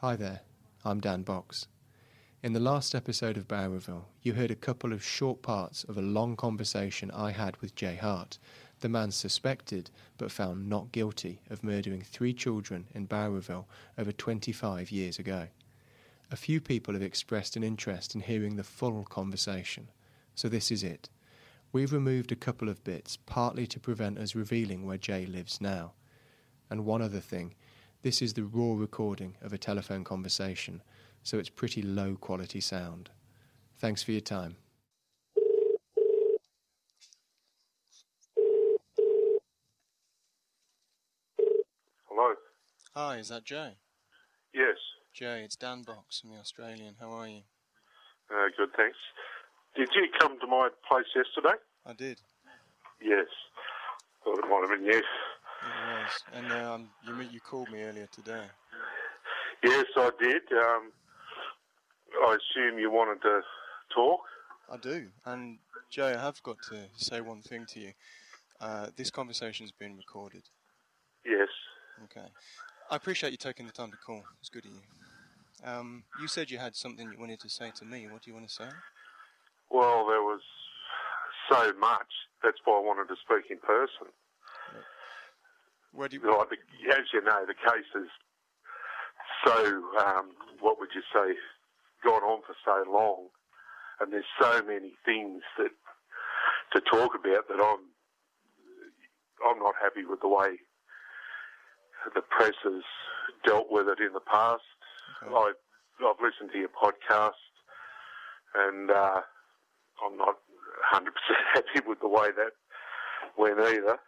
Hi there, I'm Dan Box. In the last episode of Bowraville, you heard a couple of short parts of a long conversation I had with Jay Hart, the man suspected but found not guilty of murdering three children in Bowraville over 25 years ago. A few people have expressed an interest in hearing the full conversation, so this is it. We've removed a couple of bits, partly to prevent us revealing where Jay lives now. And one other thing this is the raw recording of a telephone conversation, so it's pretty low quality sound. Thanks for your time. Hello. Hi, is that Jay? Yes. Jay, it's Dan Box from the Australian. How are you? Uh, good, thanks. Did you come to my place yesterday? I did. Yes. Thought it might have been you. It. And um, you you called me earlier today. Yes, I did. Um, I assume you wanted to talk. I do. And Jay, I have got to say one thing to you. Uh, this conversation's been recorded. Yes. Okay. I appreciate you taking the time to call. It's good of you. Um, you said you had something you wanted to say to me. What do you want to say? Well, there was so much. That's why I wanted to speak in person. Where do you? Like the, as you know, the case is so. Um, what would you say? Gone on for so long, and there's so many things that to talk about that I'm. I'm not happy with the way the press has dealt with it in the past. Okay. I, I've listened to your podcast, and uh, I'm not 100% happy with the way that went either.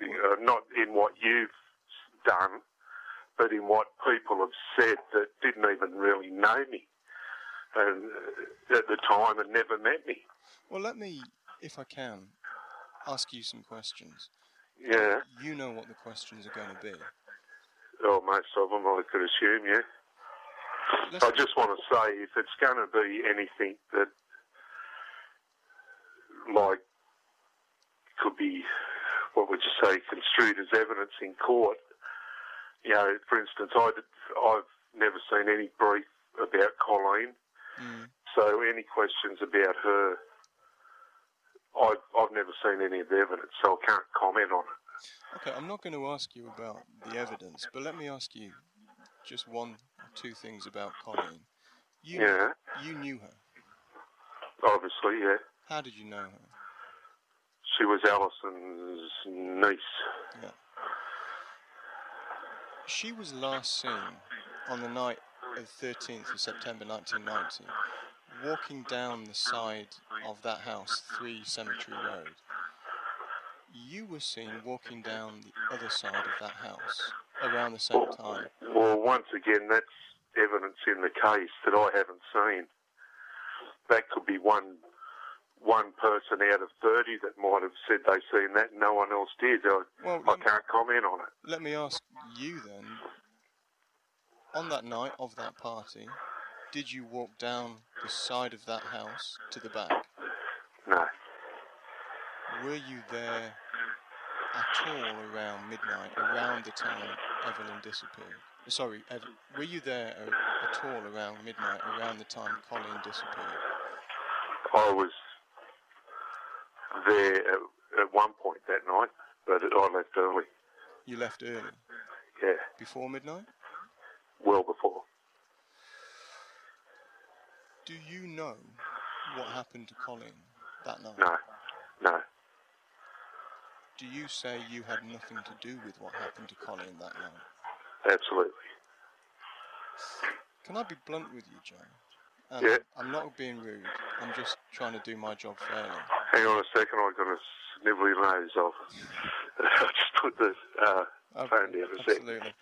Uh, not in what you've done, but in what people have said that didn't even really know me and uh, at the time and never met me. Well, let me, if I can, ask you some questions. Yeah, You know what the questions are going to be. or most of them, I could assume. Yeah. Let's, I just want to say, if it's going to be anything that, like, could be, what would you say, construed as evidence in court, you know, for instance, I did, I've never seen any brief about Colleen, Mm, so any questions about her, I've, I've never seen any of the evidence, so I can't comment on it. okay, I'm not going to ask you about the evidence, but let me ask you just one or two things about Colleen. You, Yeah, you knew her. obviously, yeah. How did you know her? She was Alison's niece. Yeah. She was last seen on the night of 13th of September 1990, walking down the side of that house, 3 Cemetery Road. You were seen walking down the other side of that house around the same time. Well, once again, that's evidence in the case that I haven't seen. That could be one one person out of 30 that might have said they seen that and no one else did. I, Well, I can't comment on it. let me ask you then. On that night of that party, did you walk down the side of that house to the back? No. Were you there at all around midnight, around the time Evelyn disappeared? Sorry, were you there at all around midnight, around the time Colleen disappeared? I was there at, at one point that night, but I left early. You left early, Yeah, before midnight? well before. Do you know what happened to Colin that night? No, no. Do you say you had nothing to do with what happened to Colin that night? Absolutely. Can I be blunt with you, Joe? And Yeah. I'm not being rude. I'm just trying to do my job fairly. Hang on a second, I've got a snivelly nose. I'll, I'll just put the uh, Okay, phone down a sec. absolutely.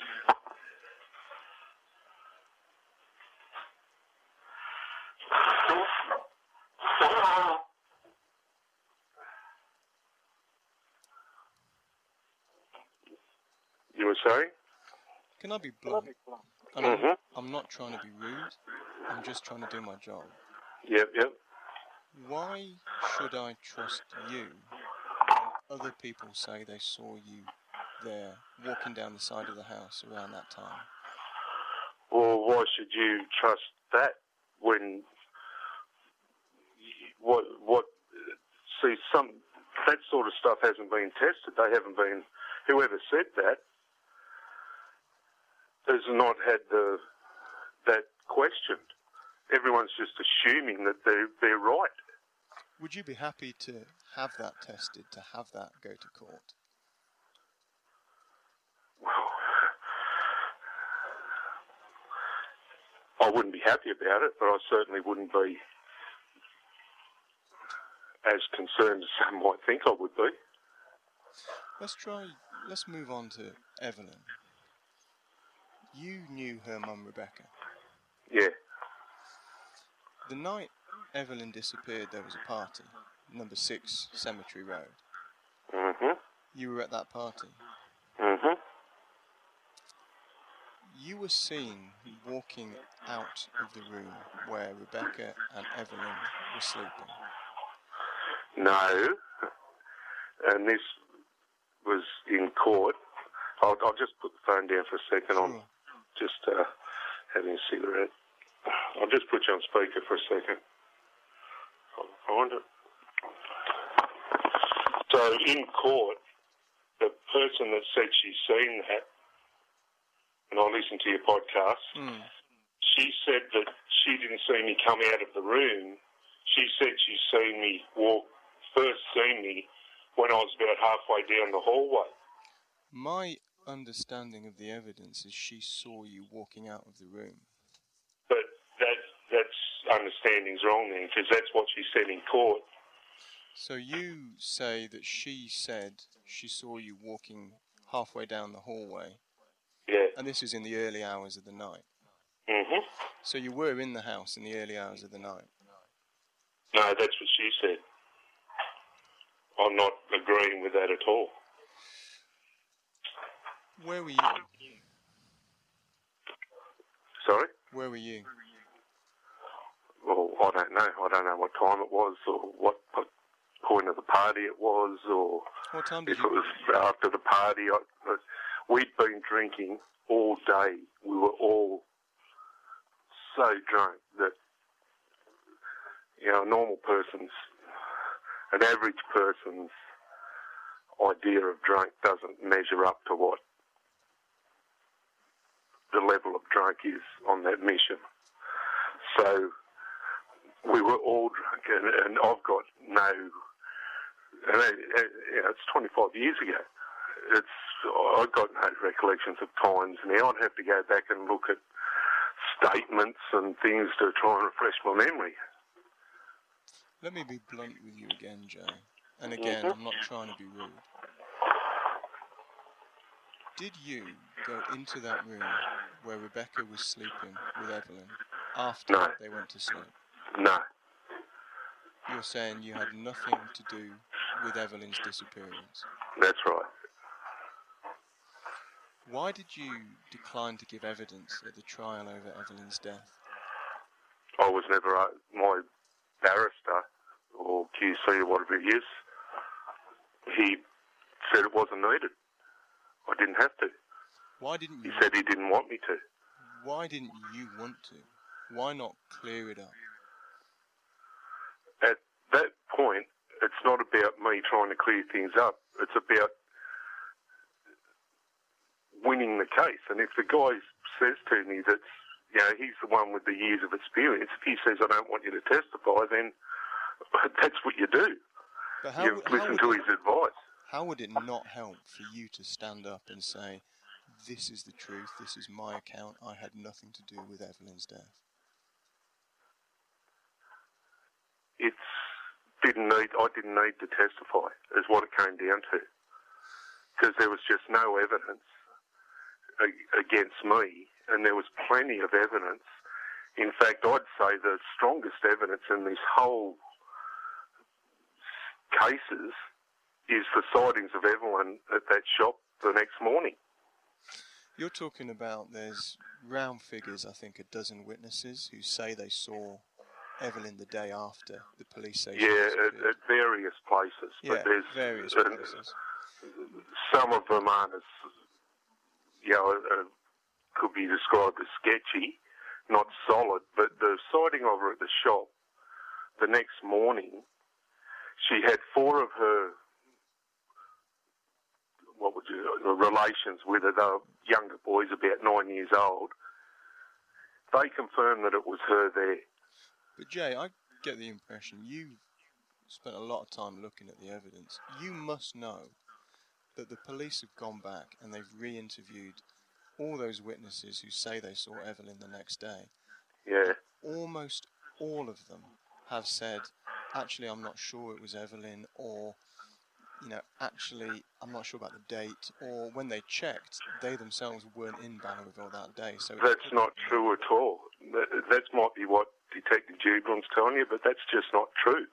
You were saying? Can I be blunt? And Mhm. I'm, I'm not trying to be rude. I'm just trying to do my job. Yep, yep. Why should I trust you other people say they saw you there walking down the side of the house around that time? Well, why should you trust that when what what see some that sort of stuff hasn't been tested. They haven't been whoever said that has not had the that questioned. Everyone's just assuming that they're they're right. Would you be happy to have that tested, to have that go to court? Well, I wouldn't be happy about it, but I certainly wouldn't be as concerned as some might think I would be. Let's try. Let's move on to Evelyn. You knew her mum, Rebecca. Yeah. The night Evelyn disappeared, there was a party, number six Cemetery Road. Mhm. You were at that party. Mhm. You were seen walking out of the room where Rebecca and Evelyn were sleeping. No. And this was in court. I'll, I'll just put the phone down for a second. I'm just uh, having a cigarette. I'll just put you on speaker for a second. I'll find it. So in court, the person that said she's seen that, and I listened to your podcast, Hmm. she said that she didn't see me come out of the room. She said she seen me walk, first seen me when I was about halfway down the hallway. My understanding of the evidence is she saw you walking out of the room. Understanding's wrong then, because that's what she said in court. So you say that she said she saw you walking halfway down the hallway, Yeah. and this is in the early hours of the night. Mhm. So you were in the house in the early hours of the night. No, that's what she said. I'm not agreeing with that at all. Where were you? Sorry. Where were you? Well, I don't know. I don't know what time it was, or what, what point of the party it was, or What time did if it was after the party. I, I- we'd been drinking all day. We were all so drunk that you know a normal person's, an average person's idea of drunk doesn't measure up to what the level of drunk is on that mission. So we were all drunk, and, and I've got no. And it, it, you know, it's 25 years ago. It's I've got no recollections of times now. I'd have to go back and look at statements and things to try and refresh my memory. Let me be blunt with you again, Joe. And mm-hmm. again, I'm not trying to be rude. Did you go into that room where Rebecca was sleeping with Evelyn after No. they went to sleep? No, You're saying you had nothing to do with Evelyn's disappearance. that's right. Why did you decline to give evidence at the trial over Evelyn's death? I was never uh, my barrister or QC or whatever he is. He said it wasn't needed. I didn't have to. Why didn't you? He said he didn't want me to. Why didn't you want to? Why not clear it up? At that point, it's not about me trying to clear things up. It's about winning the case. And if the guy says to me that, you know, he's the one with the years of experience, if he says, I don't want you to testify, then that's what you do. But how, you listen to it, his advice. how would it not help for you to stand up and say, this is the truth, this is my account, I had nothing to do with Evelyn's death? It's didn't need. I didn't need to testify. Is what it came down to, because there was just no evidence against me, and there was plenty of evidence. In fact, I'd say the strongest evidence in this whole cases is the sightings of Evelyn at that shop the next morning. You're talking about there's round figures, I think a dozen witnesses who say they saw Evelyn the day after the police say Yeah, at, at various places, yeah, but there's various uh, places. some of them aren't as, you know, uh, could be described as sketchy, not solid. But the sighting of her at the shop the next morning, she had four of her what would you relations with her. They younger boys, about nine years old. They confirmed that it was her there. But Jay, I get the impression you spent a lot of time looking at the evidence. You must know that the police have gone back and they've re-interviewed all those witnesses who say they saw Evelyn the next day. Yeah. Almost all of them have said, actually, I'm not sure it was Evelyn, or you know, actually, I'm not sure about the date, or when they checked, they themselves weren't in Bowraville that day. So that's not true at all. That, that might be what Detective Jubelin's telling you, but that's just not true.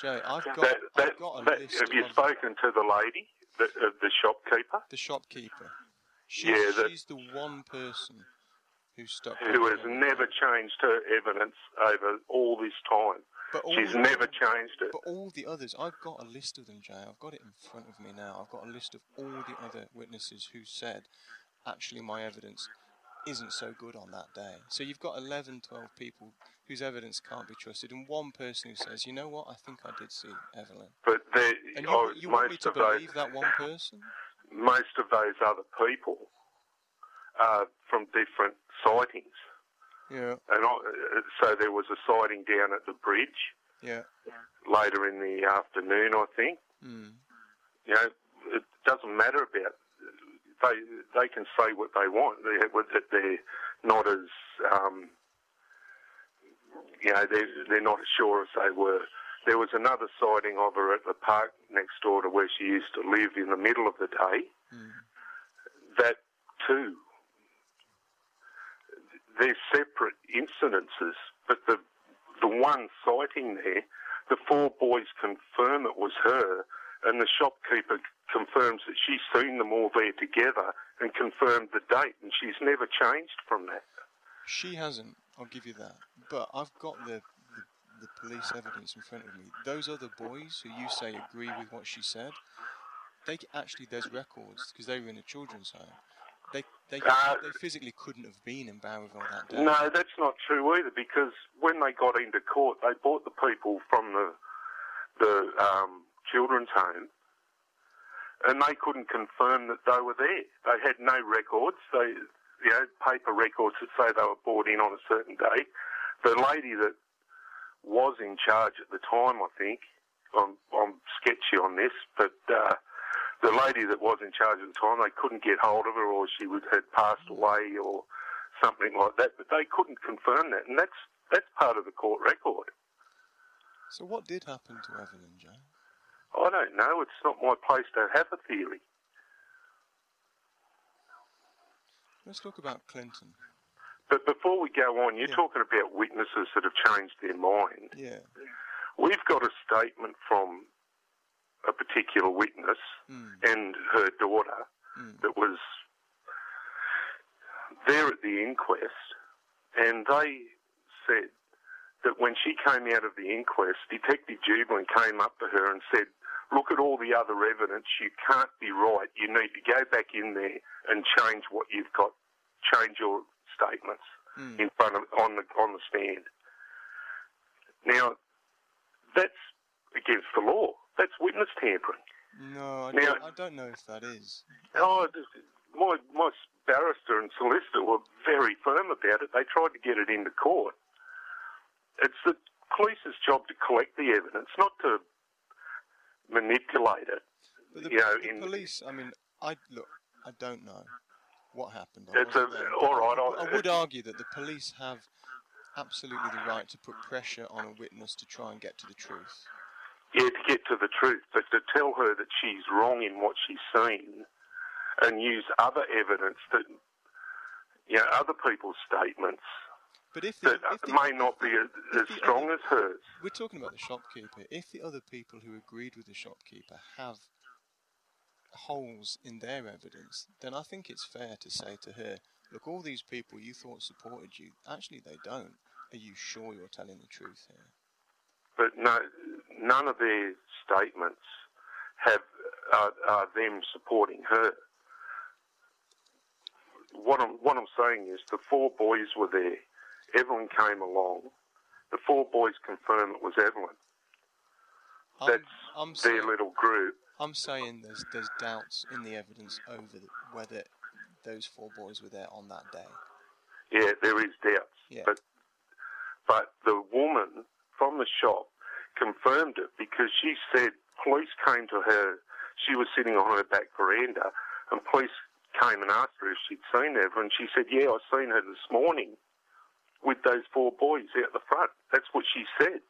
Jay, I've got, that, that, I've got a that, list. Have you spoken to the lady, the, uh, the shopkeeper? The shopkeeper. She's, yeah, that, she's the one person who stuck. Who has never changed her evidence over all this time. But She's never changed it. But all the others, I've got a list of them, Jay. I've got it in front of me now. I've got a list of all the other witnesses who said, actually, my evidence isn't so good on that day. So you've got 11, 12 people whose evidence can't be trusted, and one person who says, you know what, I think I did see Evelyn. But and you, oh, you want me to believe those, that one person? Most of those other people are from different sightings. Yeah. And I, so there was a sighting down at the bridge. Yeah. Later in the afternoon, I think. Mm. You know, it doesn't matter about. They they can say what they want. They they're not as um, you know they're they're not as sure as they were. There was another sighting of her at the park next door to where she used to live in the middle of the day. Mm. That too they're separate incidences, but the the one sighting there, the four boys confirm it was her, and the shopkeeper confirms that she's seen them all there together and confirmed the date, and she's never changed from that. She hasn't. I'll give you that. But I've got the, the, the police evidence in front of me. Those other boys who you say agree with what she said, they actually there's records because they were in a children's home. They they, uh, they physically couldn't have been in Bowraville that day. No, that's not true either. Because when they got into court, they brought the people from the the um, children's home, and they couldn't confirm that they were there. They had no records. They you know paper records that say they were brought in on a certain day. The lady that was in charge at the time, I think, I'm, I'm sketchy on this, but uh, the lady that was in charge at the time, they couldn't get hold of her, or she would, had passed away, or something like that. But they couldn't confirm that, and that's that's part of the court record. So what did happen to Evelyn, Joe? I don't know. It's not my place to have a theory. Let's talk about Clinton. But before we go on, you're yeah. talking about witnesses that have changed their mind. Yeah. We've got a statement from a particular witness mm. and her daughter mm. that was there at the inquest, and they said that when she came out of the inquest, Detective Jubelin came up to her and said, Look at all the other evidence. You can't be right. You need to go back in there and change what you've got, change your statements mm. in front of on the on the stand. Now, that's against the law. That's witness tampering. No, I, now, don't, I don't know if that is. Oh, my, my barrister and solicitor were very firm about it. They tried to get it into court. It's the police's job to collect the evidence, not to manipulate it. But the, you know, the in, police, I mean, I look, I don't know what happened. it's a, all right. I, I would argue that the police have absolutely the right to put pressure on a witness to try and get to the truth yeah, to get to the truth, but to tell her that she's wrong in what she's seen and use other evidence that, you know, other people's statements but if the, that if the, may not be as, as strong other, as hers. We're talking about the shopkeeper. If the other people who agreed with the shopkeeper have holes in their evidence, then I think it's fair to say to her, look, all these people you thought supported you, actually they don't. Are you sure you're telling the truth here? But no, none of their statements have are, are them supporting her. what I'm what I'm saying is the four boys were there. Evelyn came along. The four boys confirmed it was Evelyn. I'm, That's I'm their saying, little group. I'm saying there's there's doubts in the evidence over the, whether those four boys were there on that day. Yeah, there is doubts. Yeah. But but the woman from the shop confirmed it because she said police came to her. She was sitting on her back veranda, and police came and asked her if she'd seen Evelyn. She said, "Yeah, I seen her this morning with those four boys out the front." That's what she said.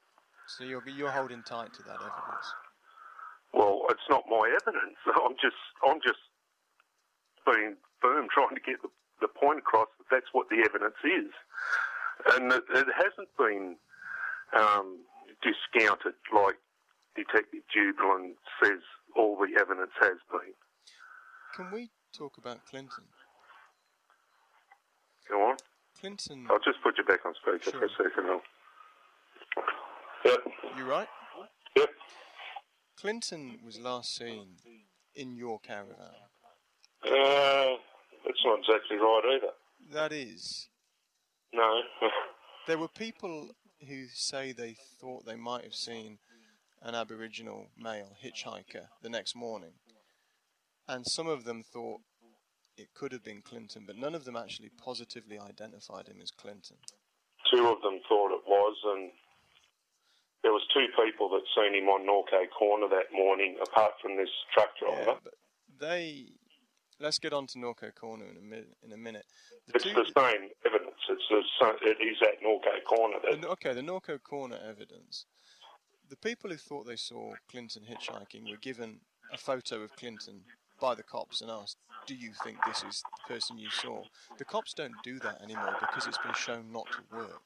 So you're you're holding tight to that evidence. Well, it's not my evidence. I'm just I'm just being firm, trying to get the, the point across that that's what the evidence is, and it, it hasn't been um, discounted like Detective Jubelin says all the evidence has been. Can we talk about Clinton? Go on. Clinton, I'll just put you back on speaker for a second. I'll... Yep. you right? Yep. Clinton was last seen in your caravan. Uh, that's not exactly right either. That is, No. there were people who say they thought they might have seen an Aboriginal male hitchhiker the next morning, and some of them thought it could have been Clinton, but none of them actually positively identified him as Clinton. two of them thought it was, and there was two people that seen him on Norco Corner that morning, apart from this truck driver. Yeah, they. Let's get on to Norco Corner in a minute. In a minute. The it's two- the same evidence. It's the same, it is at Norco Corner. The, That, okay, the Norco Corner evidence. The people who thought they saw Clinton hitchhiking were given a photo of Clinton by the cops and asked, Do you think this is the person you saw? The cops don't do that anymore because it's been shown not to work.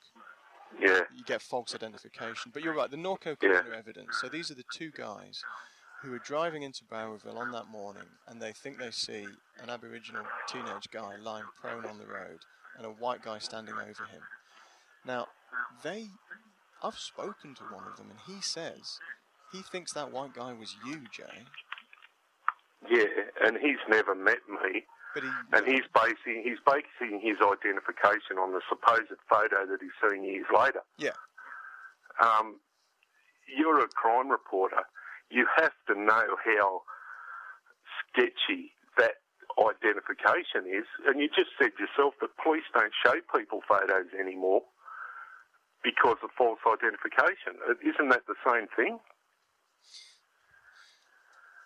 yeah, You get false identification. But you're right, the Norco Yeah. Corner evidence. So these are the two guys who are driving into Bowraville on that morning and they think they see an Aboriginal teenage guy lying prone on the road and a white guy standing over him. Now, they. I've spoken to one of them and he says he thinks that white guy was you, Jay. Yeah, and he's never met me, But he. and he's basing he's basing his identification on the supposed photo that he's seen years later. Yeah. Um, you're a crime reporter. You have to know how sketchy that identification is. And you just said yourself that police don't show people photos anymore because of false identification. Isn't that the same thing?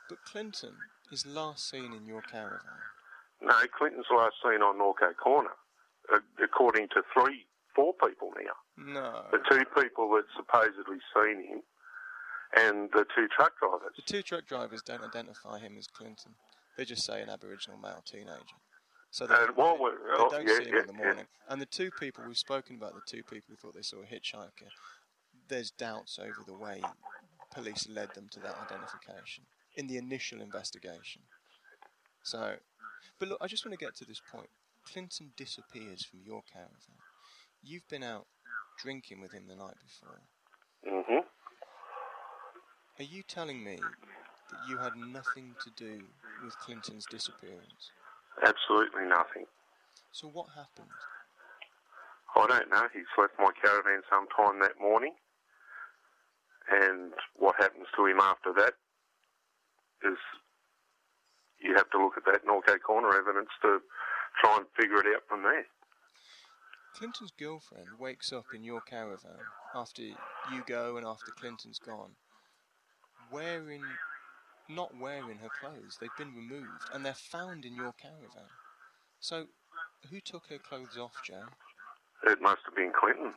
But Clinton is last seen in your caravan. No, Clinton's last seen on Norco Corner, uh, according to three, four people now. No. The two people that supposedly seen him and the two truck drivers. The two truck drivers don't identify him as Clinton. They just say an Aboriginal male teenager. So they, they- we're- they oh, don't yeah, see him yeah, in the yeah. morning. And the two people we've spoken about, the two people who thought they saw a hitchhiker, there's doubts over the way police led them to that identification in the initial investigation. So, but look, I just want to get to this point. Clinton disappears from your caravan. You've been out drinking with him the night before. hmm Are you telling me that you had nothing to do with Clinton's disappearance? Absolutely nothing. So what happened? I don't know. He's left my caravan sometime that morning. And what happens to him after that is you have to look at that Norco Corner evidence to try and figure it out from there. Clinton's girlfriend wakes up in your caravan after you go and after Clinton's gone, wearing, not wearing her clothes. They've been removed and they're found in your caravan. So, who took her clothes off, Joe? It must have been Clinton.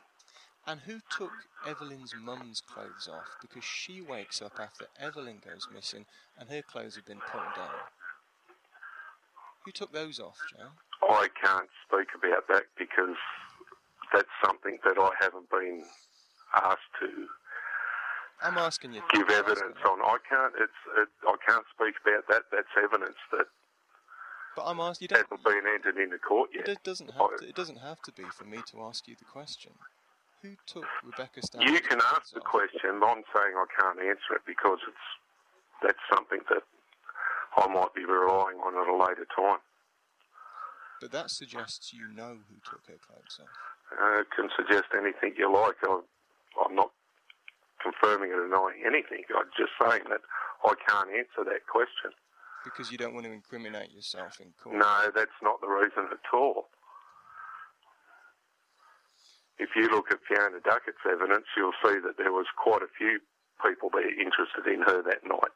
And who took Evelyn's mum's clothes off? Because she wakes up after Evelyn goes missing and her clothes have been pulled down. Who took those off, Joe? I can't speak about that because that's something that I haven't been asked to I'm asking you. give evidence on. I can't. It's. It, I can't speak about that. That's evidence that But I'm asking you. Don't, hasn't been entered into court yet. do- doesn't have to. It doesn't have to be for me to ask you the question. Who took Rebecca Stanley's You can ask the question. I'm saying I can't answer it because it's that's something that I might be relying on at a later time. But that suggests you know who took her clothes off. Uh, can suggest anything you like. I'm, I'm not confirming or denying anything. I'm just saying that I can't answer that question. Because you don't want to incriminate yourself in court. No, that's not the reason at all. If you look at Fiona Duckett's evidence, you'll see that there was quite a few people there interested in her that night.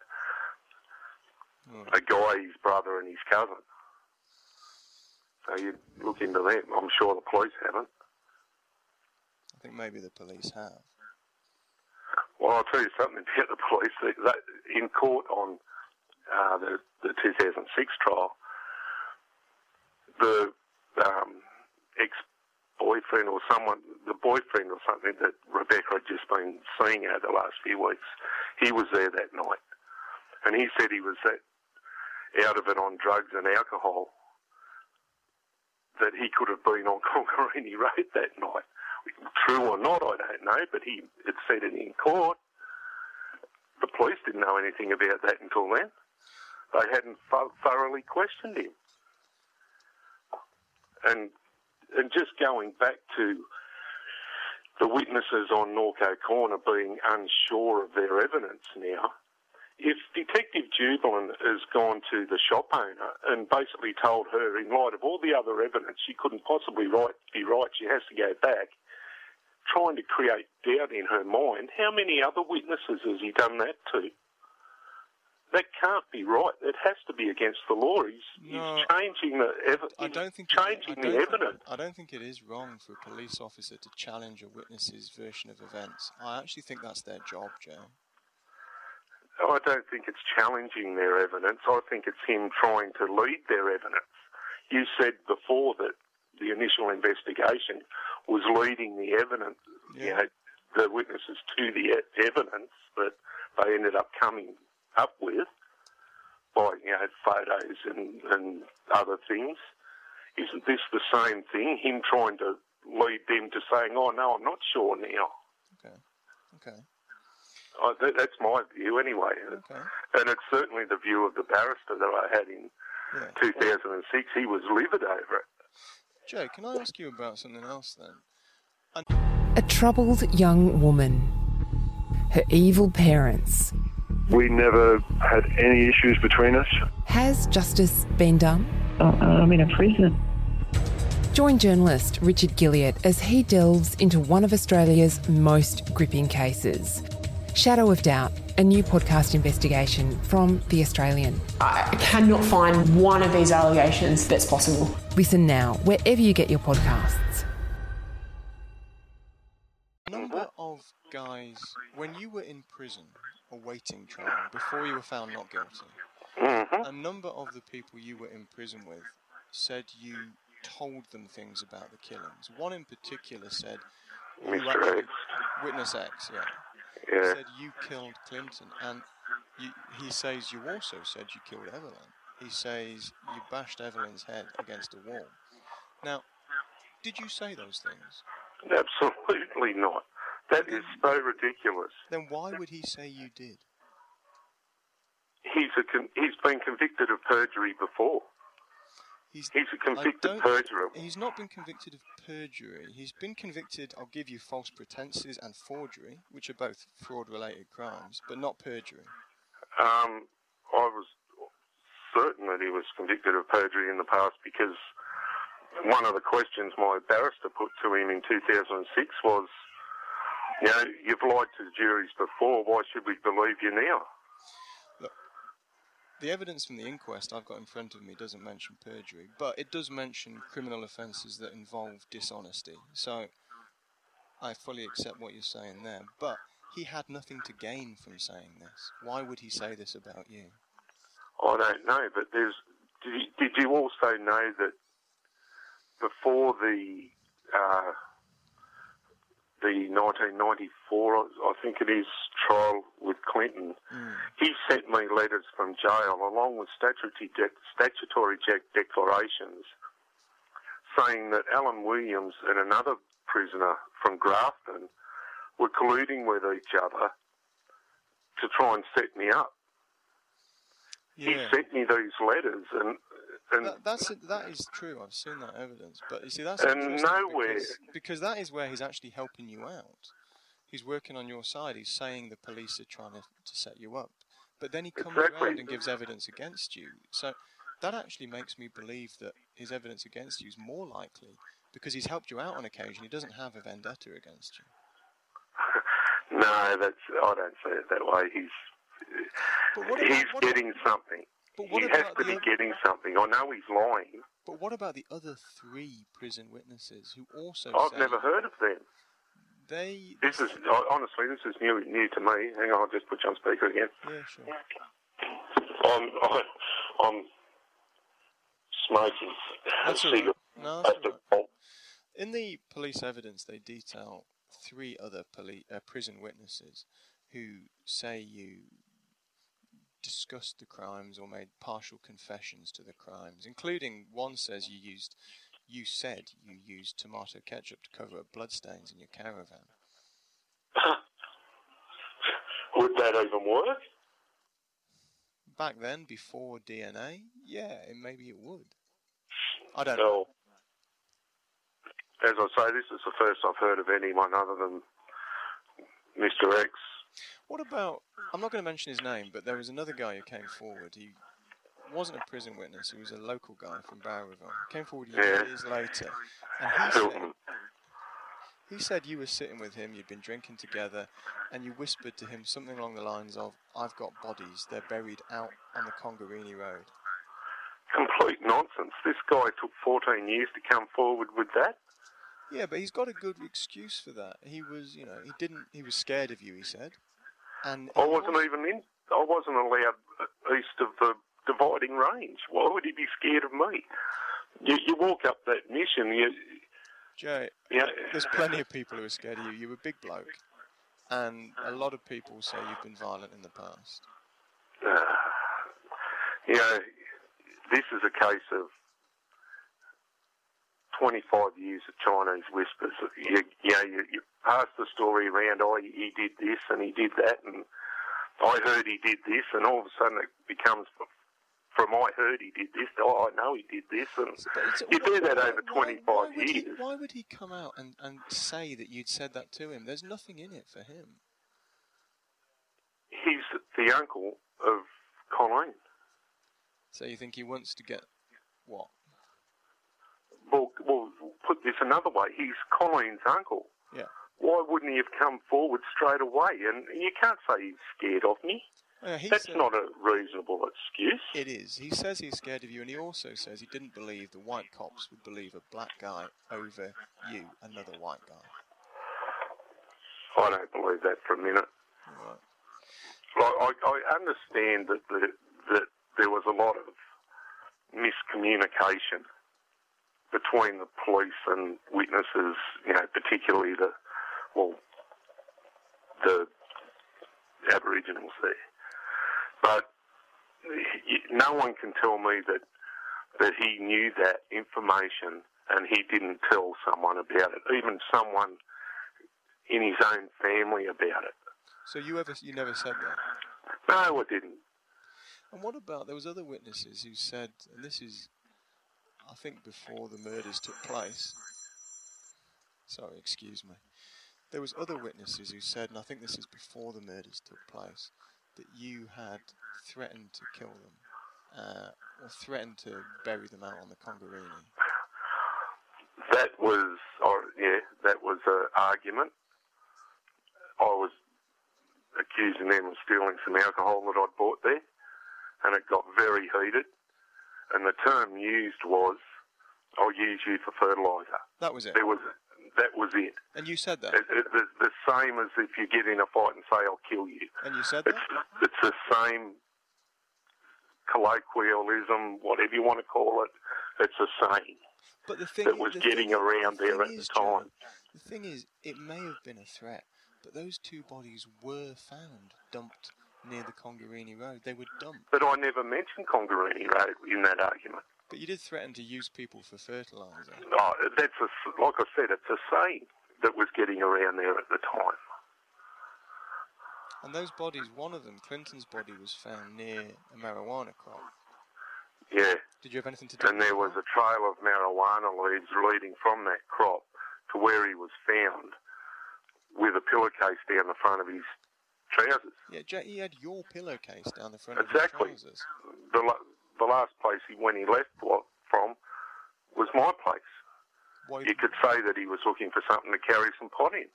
A guy, his brother, and his cousin. So you look into them. I'm sure the police haven't. I think maybe the police have. Well, I'll tell you something about the police. They, they, in court on uh, the, the 2006 trial, the um, ex-boyfriend or someone, the boyfriend or something that Rebecca had just been seeing over the last few weeks, he was there that night. And he said he was out of it on drugs and alcohol that he could have been on Congarini Road that night. True or not, I don't know, but he had said it in court. The police didn't know anything about that until then. They hadn't thoroughly questioned him. And and just going back to the witnesses on Norco Corner being unsure of their evidence now, if Detective Jubelin has gone to the shop owner and basically told her, in light of all the other evidence, she couldn't possibly be right, she has to go back, trying to create doubt in her mind, how many other witnesses has he done that to? That can't be right. It has to be against the law. He's, no, he's changing the evidence. I don't think changing it, the evidence. I don't think it is wrong for a police officer to challenge a witness's version of events. I actually think that's their job, Joe. I don't think it's challenging their evidence. I think it's him trying to lead their evidence. You said before that the initial investigation was leading the evidence, yeah. you know, the witnesses to the evidence that they ended up coming up with by, you know, photos and, and other things. Isn't this the same thing? Him trying to lead them to saying, oh, no, I'm not sure now. Okay. Okay. Oh, that, that's my view anyway. Okay. And it's certainly the view of the barrister that I had in yeah. 2006. He was livid over it. Joe, can I ask you about something else then? A troubled young woman. Her evil parents. We never had any issues between us. Has justice been done? Uh, I'm in a prison. Join journalist Richard Guilliatt as he delves into one of Australia's most gripping cases Shadow of Doubt, a new podcast investigation from The Australian. I cannot find one of these allegations that's possible. Listen now, wherever you get your podcasts. Number of guys, when you were in prison awaiting trial, before you were found not guilty, mm-hmm. a number of the people you were in prison with said you told them things about the killings. One in particular said, Mr. X. Witness X, yeah yeah. said you killed Clinton, and you, he says you also said you killed Evelyn. He says you bashed Evelyn's head against a wall. Now, did you say those things? Absolutely not. That is so ridiculous. Then why would he say you did? He's a con- he's been convicted of perjury before. He's, he's a convicted perjurer. He's not been convicted of perjury. He's been convicted, I'll give you false pretenses and forgery, which are both fraud related crimes, but not perjury. Um, I was certain that he was convicted of perjury in the past because one of the questions my barrister put to him in 2006 was, you know, you've lied to the juries before, why should we believe you now? Look, The evidence from the inquest I've got in front of me doesn't mention perjury, but it does mention criminal offences that involve dishonesty. So I fully accept what you're saying there. But he had nothing to gain from saying this. Why would he say this about you? I don't know, but there's. Did you, did you also know that before the uh, the 1994, I think it is, trial with Clinton, mm. he sent me letters from jail along with statutory, de- statutory de- declarations saying that Alan Williams and another prisoner from Grafton were colluding with each other to try and set me up. Yeah. He sent me these letters, and And That, that's that is true. I've seen that evidence, but you see that's And nowhere- because, because that is where he's actually helping you out. He's working on your side. He's saying the police are trying to, to set you up, but then he comes Exactly. around and gives evidence against you. So that actually makes me believe that his evidence against you is more likely because he's helped you out on occasion. He doesn't have a vendetta against you. no, that's I don't see it that way. He's he's about, getting something. But what he has to be oth- getting something. I know he's lying. But what about the other three prison witnesses who also I've never heard of them. they? This is honestly, this is new new to me. Hang on, I'll just put you on speaker again. Yeah, sure. I'm I'm, I'm smoking That's all right. No, that's all right. In the police evidence, they detail three other poli- uh, prison witnesses who say you discussed the crimes or made partial confessions to the crimes, including one says you used, you said you used tomato ketchup to cover up bloodstains in your caravan. Would that even work? Back then, before DNA, yeah, it, maybe it would. I don't know. As I say, this is the first I've heard of anyone other than Mr. X. What about? I'm not going to mention his name, but there was another guy who came forward. He wasn't a prison witness. He was a local guy from Bowraville. Came forward Yeah. years later, and he said, he said you were sitting with him. You'd been drinking together, and you whispered to him something along the lines of, "I've got bodies. They're buried out on the Congarini Road." Complete nonsense. This guy took 14 years to come forward with that. Yeah, but he's got a good excuse for that. He was, you know, he didn't. He was scared of you. He said, and I wasn't was- even in. I wasn't allowed east of the dividing range. Why would he be scared of me? You, you walk up that mission. You, Jay, you know, There's plenty of people who are scared of you. You're a big bloke, and a lot of people say you've been violent in the past. uh, you know, this is a case of 25 years of Chinese whispers. You, you know, you, you pass the story around, oh, he did this and he did that, and I heard he did this, and all of a sudden it becomes from I heard he did this to oh, I know he did this, and But it's- you do that why- over 25 why he- years. why would he come out and, and say that you'd said that to him? There's nothing in it for him. He's the uncle of Colleen. So you think he wants to get what? Well, well, put this another way. He's Colleen's uncle. Yeah. Why wouldn't he have come forward straight away? And you can't say he's scared of me. That's said- not a reasonable excuse. It is. He says he's scared of you, and he also says he didn't believe the white cops would believe a black guy over you, another white guy. I don't believe that for a minute. Right. Like, I, I understand that, the, that there was a lot of miscommunication between the police and witnesses, you know, particularly the, well, the Aboriginals there. But no one can tell me that that he knew that information and he didn't tell someone about it, even someone in his own family about it. So you ever you never said that? No, I didn't. And what about there was other witnesses who said, and this is, I think, before the murders took place. Sorry, excuse me. There was other witnesses who said, and I think this is before the murders took place, that you had threatened to kill them, uh, or threatened to bury them out on the Congarini. That was, yeah, that was an argument. I was accusing them of stealing some alcohol that I'd bought there, and it got very heated. And the term used was, "I'll use you for fertiliser." That was it. There was, that was it. And you said that. It, it, the, the same as if you get in a fight and say, "I'll kill you." And you said It's that. it's the same colloquialism, whatever you want to call it. It's the same. But the thing that was the getting thing- around the there at the is, Joe, time. the thing is, it may have been a threat, but those two bodies were found dumped near the Congarini Road. They were dumped. But I never mentioned Congarini Road in that argument. But you did threaten to use people for fertiliser. Oh, that's a, like I said, it's a saying that was getting around there at the time. And those bodies, one of them, Clinton's body, was found near a marijuana crop. Yeah. Did you have anything to do? And there was a trail of marijuana leaves leading from that crop to where he was found with a pillowcase down the front of his trousers. Yeah, Jay, he had your pillowcase down the front Exactly. of his trousers. The, the last place he when he left from was my place. Why, You could say that he was looking for something to carry some pot in.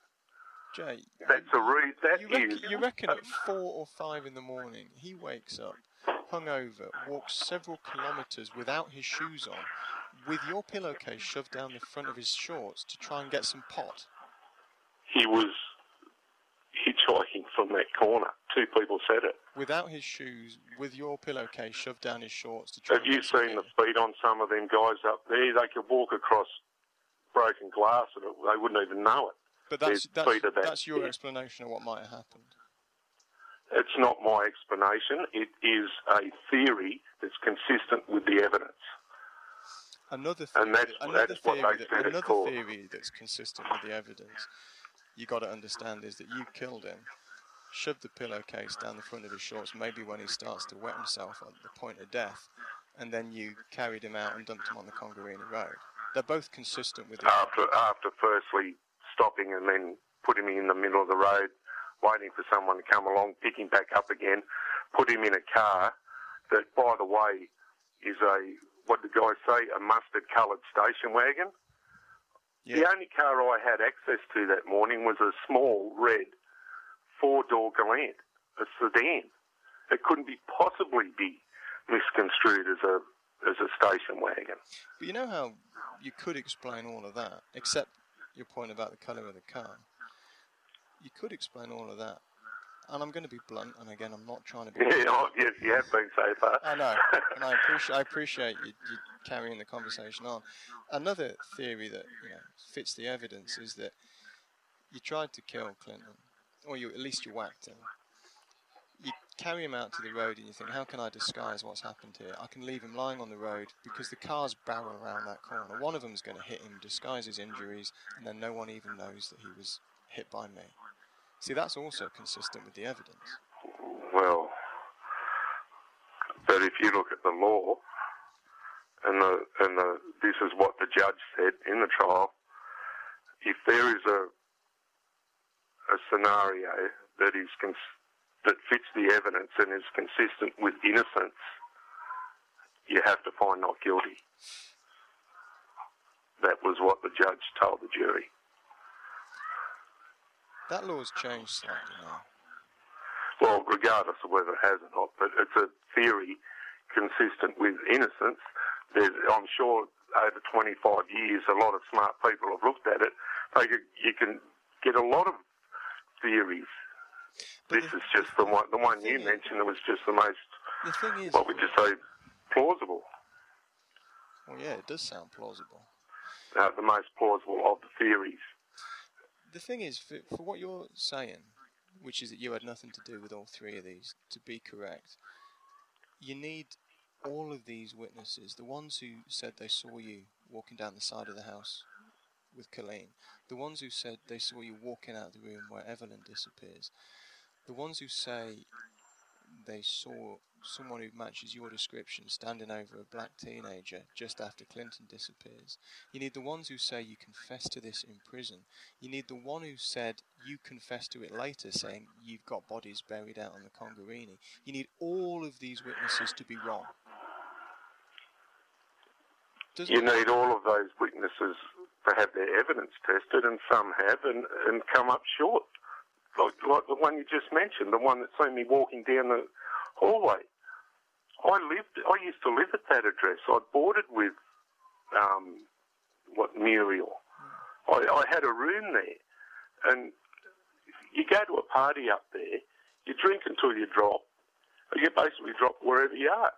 Jay, That's a re- that you, reckon, is- you reckon at four or five in the morning he wakes up, hungover, walks several kilometres without his shoes on, with your pillowcase shoved down the front of his shorts to try and get some pot? he was from that corner. Two people said it. Without his shoes, with your pillowcase shoved down his shorts to try Have you seen the speed on some of them guys up there? They could walk across broken glass and it, they wouldn't even know it. But that's, that's, that. that's your explanation of what might have happened. It's not my explanation. It is a theory that's consistent with the evidence. Another theory, And that's- another, that's what theory that, another theory that's consistent with the evidence you got to understand is that you killed him, shoved the pillowcase down the front of his shorts, maybe when he starts to wet himself at the point of death, and then you carried him out and dumped him on the Congarini Road. They're both consistent with the After, after firstly stopping and then putting him in the middle of the road, waiting for someone to come along, pick him back up again, put him in a car that, by the way, is a, what the guys say, a mustard coloured station wagon. Yeah. The only car I had access to that morning was a small red four door Galant, a sedan. It couldn't be possibly be misconstrued as a as a station wagon. But you know how you could explain all of that, except your point about the colour of the car. You could explain all of that. And I'm going to be blunt, and again, I'm not trying to be. Yeah, oh, yes, you have been so far. I know, and I appreciate I appreciate you, you carrying the conversation on. Another theory that you know fits the evidence is that you tried to kill Clinton, or you at least you whacked him. You carry him out to the road, and you think, how can I disguise what's happened here? I can leave him lying on the road because the cars barrel around that corner. One of them's going to hit him, disguise his injuries, and then no one even knows that he was hit by me. See, that's also consistent with the evidence. Well, but if you look at the law, and the and the this is what the judge said in the trial, if there is a a scenario that is cons- that fits the evidence and is consistent with innocence, you have to find not guilty. That was what the judge told the jury. That law's changed slightly now. Well, regardless of whether it has or not, but it's a theory consistent with innocence. There's, I'm sure over 25 years, a lot of smart people have looked at it. They you can get a lot of theories. But this the- is just the one, the one the you mentioned. It was just the most, The thing is, what would you say, plausible. well, yeah, it does sound plausible. Uh, the most plausible of the theories. The thing is, for, for what you're saying, which is that you had nothing to do with all three of these, to be correct, you need all of these witnesses, the ones who said they saw you walking down the side of the house with Colleen, the ones who said they saw you walking out of the room where Evelyn disappears, the ones who say they saw someone who matches your description standing over a black teenager just after Clinton disappears. You need the ones who say you confessed to this in prison. You need the one who said you confessed to it later, saying you've got bodies buried out on the Congarini. You need all of these witnesses to be wrong. Doesn't You need all of those witnesses to have their evidence tested, and some have and, and come up short. Like, like the one you just mentioned, the one that seen me walking down the hallway. I lived, I used to live at that address. I boarded with, um, what, Muriel. I, I had a room there, and you go to a party up there, you drink until you drop. You basically drop wherever you are.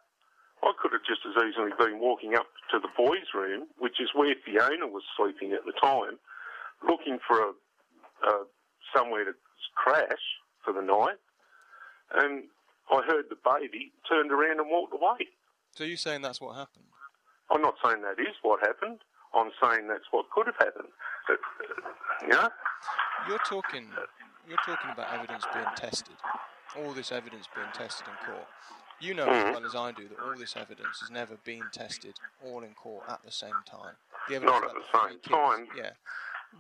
I could have just as easily been walking up to the boys' room, which is where Fiona was sleeping at the time, looking for a, a somewhere to crash for the night, and I heard the baby, turned around and walked away. So you're saying that's what happened? I'm not saying that is what happened. I'm saying that's what could have happened. But, uh, you know, You're talking. You're talking about evidence being tested. all this evidence being tested in court. You know mm-hmm. as well as I do that all this evidence has never been tested all in court at the same time. The Not at the same kids, time. Yeah.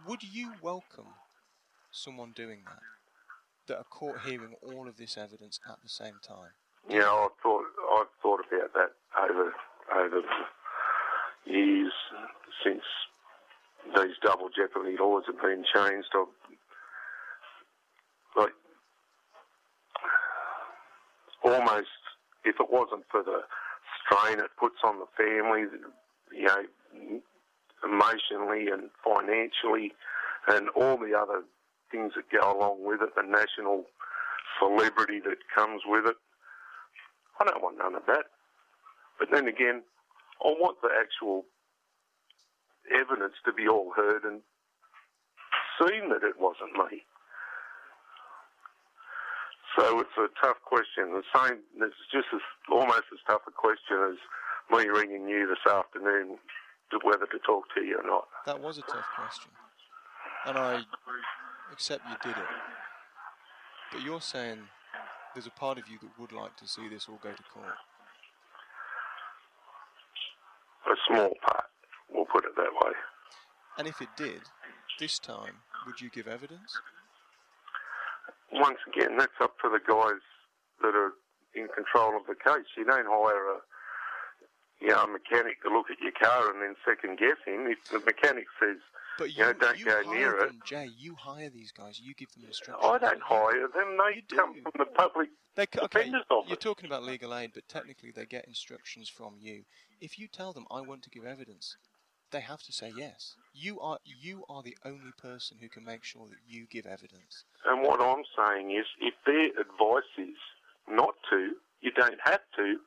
Would you welcome someone doing that? That a court hearing all of this evidence at the same time? Yeah, I've thought I've thought about that over over the years since these double jeopardy laws have been changed. I've, like almost, if it wasn't for the strain it puts on the family, you know, emotionally and financially, and all the other things that go along with it, the national celebrity that comes with it. I don't want none of that. But then again, I want the actual evidence to be all heard and seen that it wasn't me. So it's a tough question. The same, it's just as almost as tough a question as me ringing you this afternoon whether to talk to you or not. That was a tough question. And I accept you did it. But you're saying there's a part of you that would like to see this all go to court. A small part, we'll put it that way. And if it did, this time, would you give evidence? Once again, that's up to the guys that are in control of the case. You don't hire a you know, a mechanic to look at your car and then second guess him. If the mechanic says, But you know, don't you go hire near it, them, Jay. You hire these guys. You give them instructions. I don't hire them. They You come do. from the public They, okay, you're talking about legal aid, but technically they get instructions from you. If you tell them I want to give evidence, they have to say yes. You are you are the only person who can make sure that you give evidence. And what I'm saying is, if their advice is not to, you don't have to,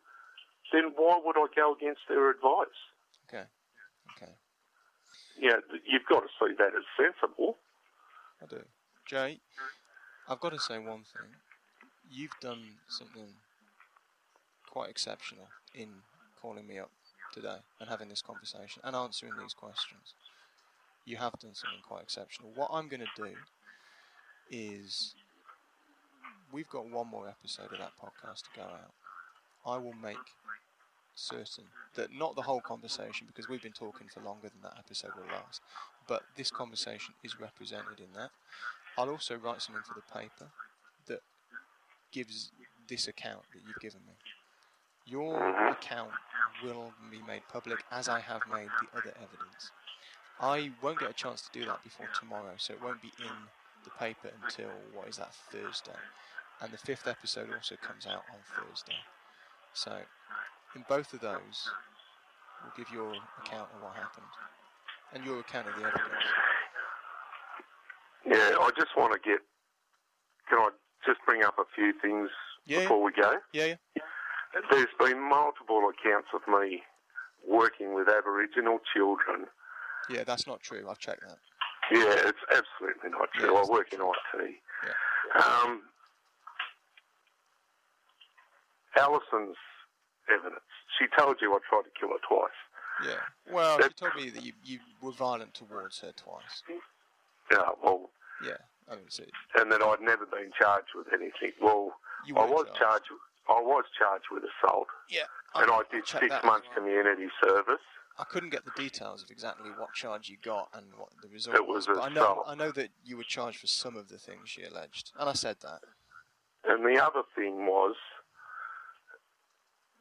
then why would I go against their advice? Okay, okay, Yeah, you've got to see that as sensible. I do. Jay, I've got to say one thing. You've done something quite exceptional in calling me up today and having this conversation and answering these questions. You have done something quite exceptional. What I'm going to do is we've got one more episode of that podcast to go out. I will make certain that not the whole conversation because we've been talking for longer than that episode will last, but this conversation is represented in that. I'll also write something for the paper that gives this account that you've given me. Your account will be made public as I have made the other evidence. I won't get a chance to do that before tomorrow, so it won't be in the paper until what is that Thursday, and the fifth episode also comes out on Thursday. So, in both of those, we'll give your account of what happened and your account of the evidence. Yeah, I just want to get. Can I just bring up a few things Yeah, yeah. before we go? Yeah, yeah. There's been multiple accounts of me working with Aboriginal children. Yeah, that's not true. I've checked that. Yeah, it's absolutely not true. Yeah, I work in IT. Yeah. Um, Alison's evidence. She told you I tried to kill her twice. Yeah. Well, she told me that you, you were violent towards her twice. Yeah, well, Yeah. I mean, so and that I'd never been charged with anything. Well, you I was charged. I was charged with assault, Yeah. and I I'll did six months well. community service. I couldn't get the details of exactly what charge you got and what the result It was But I know. I know that you were charged for some of the things she alleged, and I said that. And the other thing was,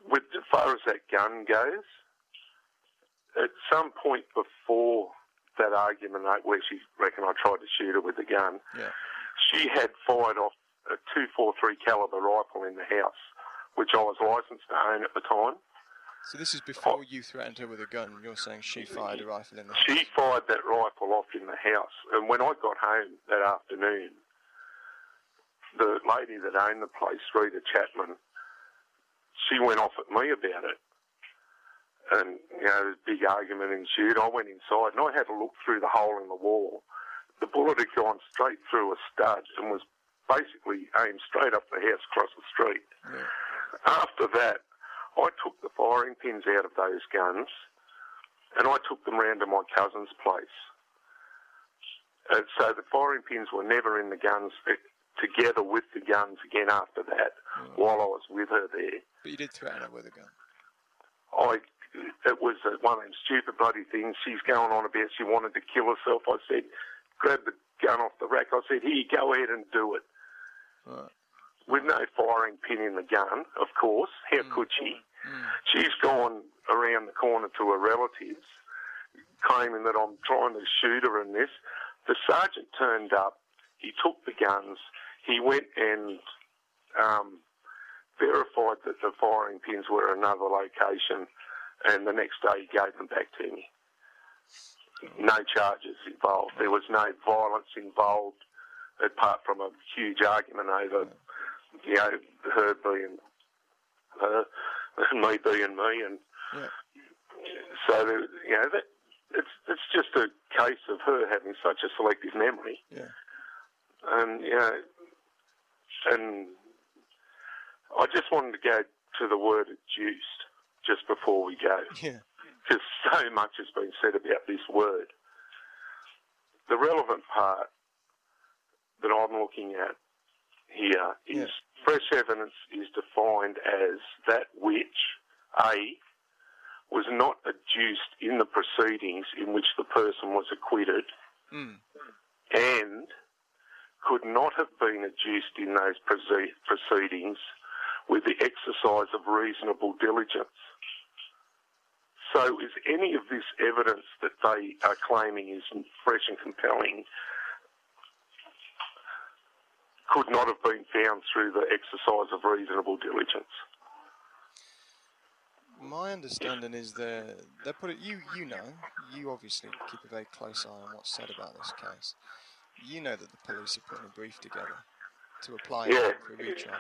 with as far as that gun goes, at some point before that argument where she reckoned I tried to shoot her with the gun, Yeah. she had fired off a 243 caliber rifle in the house, which I was licensed to own at the time. So this is oh. before you threatened her with a gun. You're saying she fired a rifle in the house. She fired that rifle off in the house, and when I got home that afternoon, the lady that owned the place, Rita Chapman, she went off at me about it. And, you know, a big argument ensued. I went inside and I had to look through the hole in the wall. The bullet had gone straight through a stud and was basically aimed straight up the house across the street. Yeah. After that, I took the firing pins out of those guns and I took them round to my cousin's place. And so the firing pins were never in the guns. together with the guns again after that mm. while I was with her there. But you did threaten her with a gun. I it was one of them stupid bloody things. She's going on about she wanted to kill herself. I said, grab the gun off the rack. I said, here, go ahead and do it. Right. With no firing pin in the gun, of course. How could she? She's gone around the corner to her relatives, claiming that I'm trying to shoot her in this. The sergeant turned up. He took the guns. He went and um, verified that the firing pins were another location, and the next day he gave them back to me. No charges involved. There was no violence involved, apart from a huge argument over, you know, her being her, and me being me, and Yeah. so you know that it's it's just a case of her having such a selective memory Yeah. and you know, and I just wanted to go to the word adduced just before we go, Yeah. because so much has been said about this word. The relevant part that I'm looking at here is fresh evidence is defined as that which a was not adduced in the proceedings in which the person was acquitted Mm. and could not have been adduced in those proceedings with the exercise of reasonable diligence. So, is any of this evidence that they are claiming is fresh and compelling could not have been found through the exercise of reasonable diligence? My understanding is that they put it. You you know. You obviously keep a very close eye on what's said about this case. You know that the police are putting a brief together to apply Yeah. for retrial.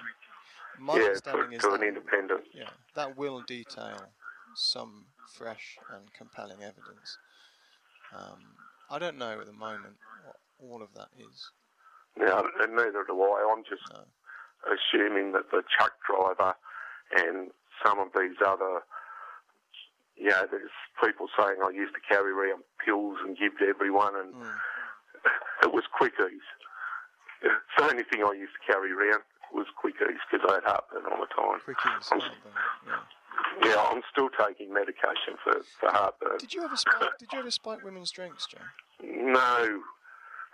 My yeah, to, understanding is to an that independent. yeah that will detail some fresh and compelling evidence. Um, I don't know at the moment what all of that is. Now, and neither do I. I'm just No. assuming that the truck driver and some of these other, you know, there's people saying I used to carry around pills and give to everyone, and Mm. it was Quick-Eze. It's the only thing I used to carry around was Quick-Eze because I had heartburn all the time. Quick-Eze. heartburn, yeah. Yeah, I'm still taking medication for, for heartburn. Did you ever spike? Did you ever spike women's drinks, Joe? No,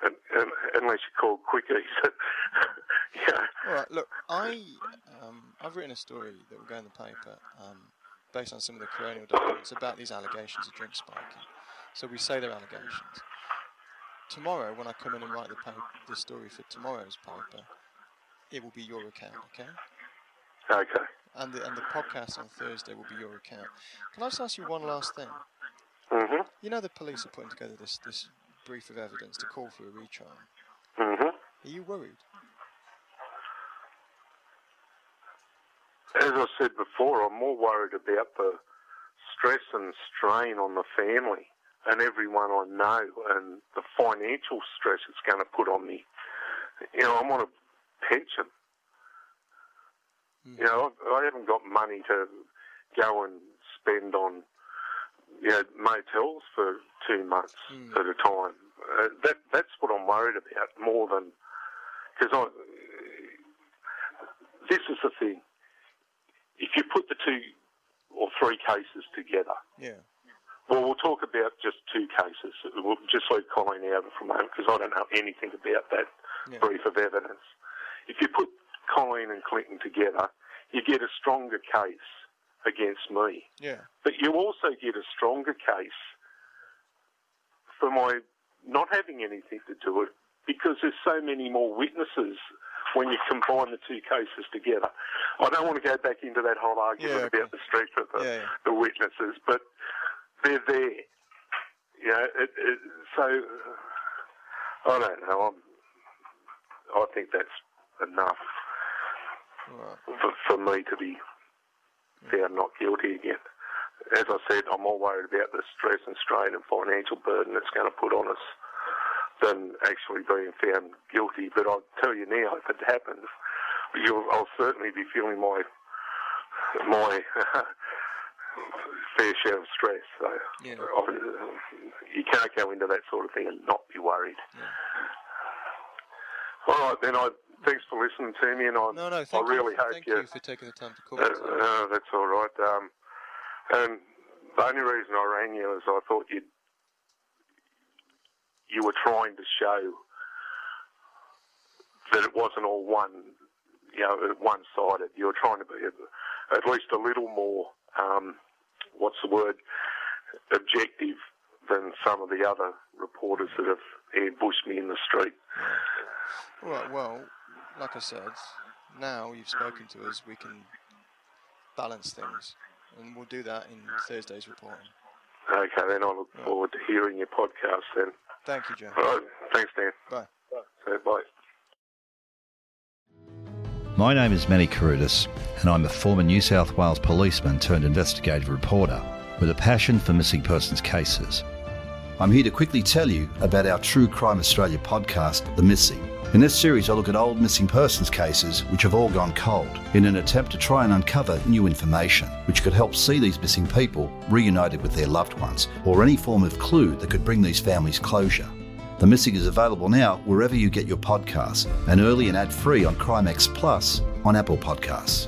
and, and, unless you call Quick-Eze. yeah. All right. Look, I um, I've written a story that will go in the paper um, based on some of the coronial documents about these allegations of drink spiking. So we say they're allegations. Tomorrow, when I come in and write the paper, the story for tomorrow's paper, it will be your account, okay? Okay. And the and the podcast on Thursday will be your account. Can I just ask you one last thing? Mhm. You know the police are putting together this this brief of evidence to call for a retrial. Mhm. Are you worried? As I said before, I'm more worried about the stress and strain on the family and everyone I know and the financial stress it's going to put on me. You know, I'm on a pension. You know, I haven't got money to go and spend on, you know, motels for two months at a time. Uh, that that's what I'm worried about more than because I. This is the thing. If you put the two or three cases together, Yeah. well, we'll talk about just two cases. We'll just leave Colleen out for a moment because I don't know anything about that Yeah. brief of evidence. If you put Colleen and Clinton together, you get a stronger case against me. Yeah. But you also get a stronger case for my not having anything to do with it because there's so many more witnesses when you combine the two cases together. I don't want to go back into that whole argument Yeah, okay. about the strength of the, Yeah, yeah. the witnesses, but they're there. You know, it, it, so uh, I don't know. I'm, I think that's enough Right. for, for me to be found not guilty again. As I said, I'm more worried about the stress and strain and financial burden it's going to put on us than actually being found guilty. But I'll tell you now, if it happens, you'll, I'll certainly be feeling my my fair share of stress. So Yeah. I, you can't go into that sort of thing and not be worried. All right, then I thanks for listening to me, and I, No, no, I really you. hope Thank you. you for taking the time to call. Uh, today. uh, that's all right. Um, and the only reason I rang you is I thought you you were trying to show that it wasn't all one, you know, one-sided. You were trying to be at least a little more, um, what's the word, objective than some of the other reporters that have ambushed me in the street. All right. Well, like I said, now you've spoken to us, we can balance things, and we'll do that in Thursday's reporting. Okay, then I look forward to hearing your podcast then. Thank you, Joe. All right, thanks, Dan. Bye. So, bye. My name is Manny Carudis, and I'm a former New South Wales policeman turned investigative reporter with a passion for missing persons cases. I'm here to quickly tell you about our True Crime Australia podcast, The Missing. In this series, I look at old missing persons cases which have all gone cold in an attempt to try and uncover new information which could help see these missing people reunited with their loved ones or any form of clue that could bring these families closure. The Missing is available now wherever you get your podcasts and early and ad free on Crimex Plus on Apple Podcasts.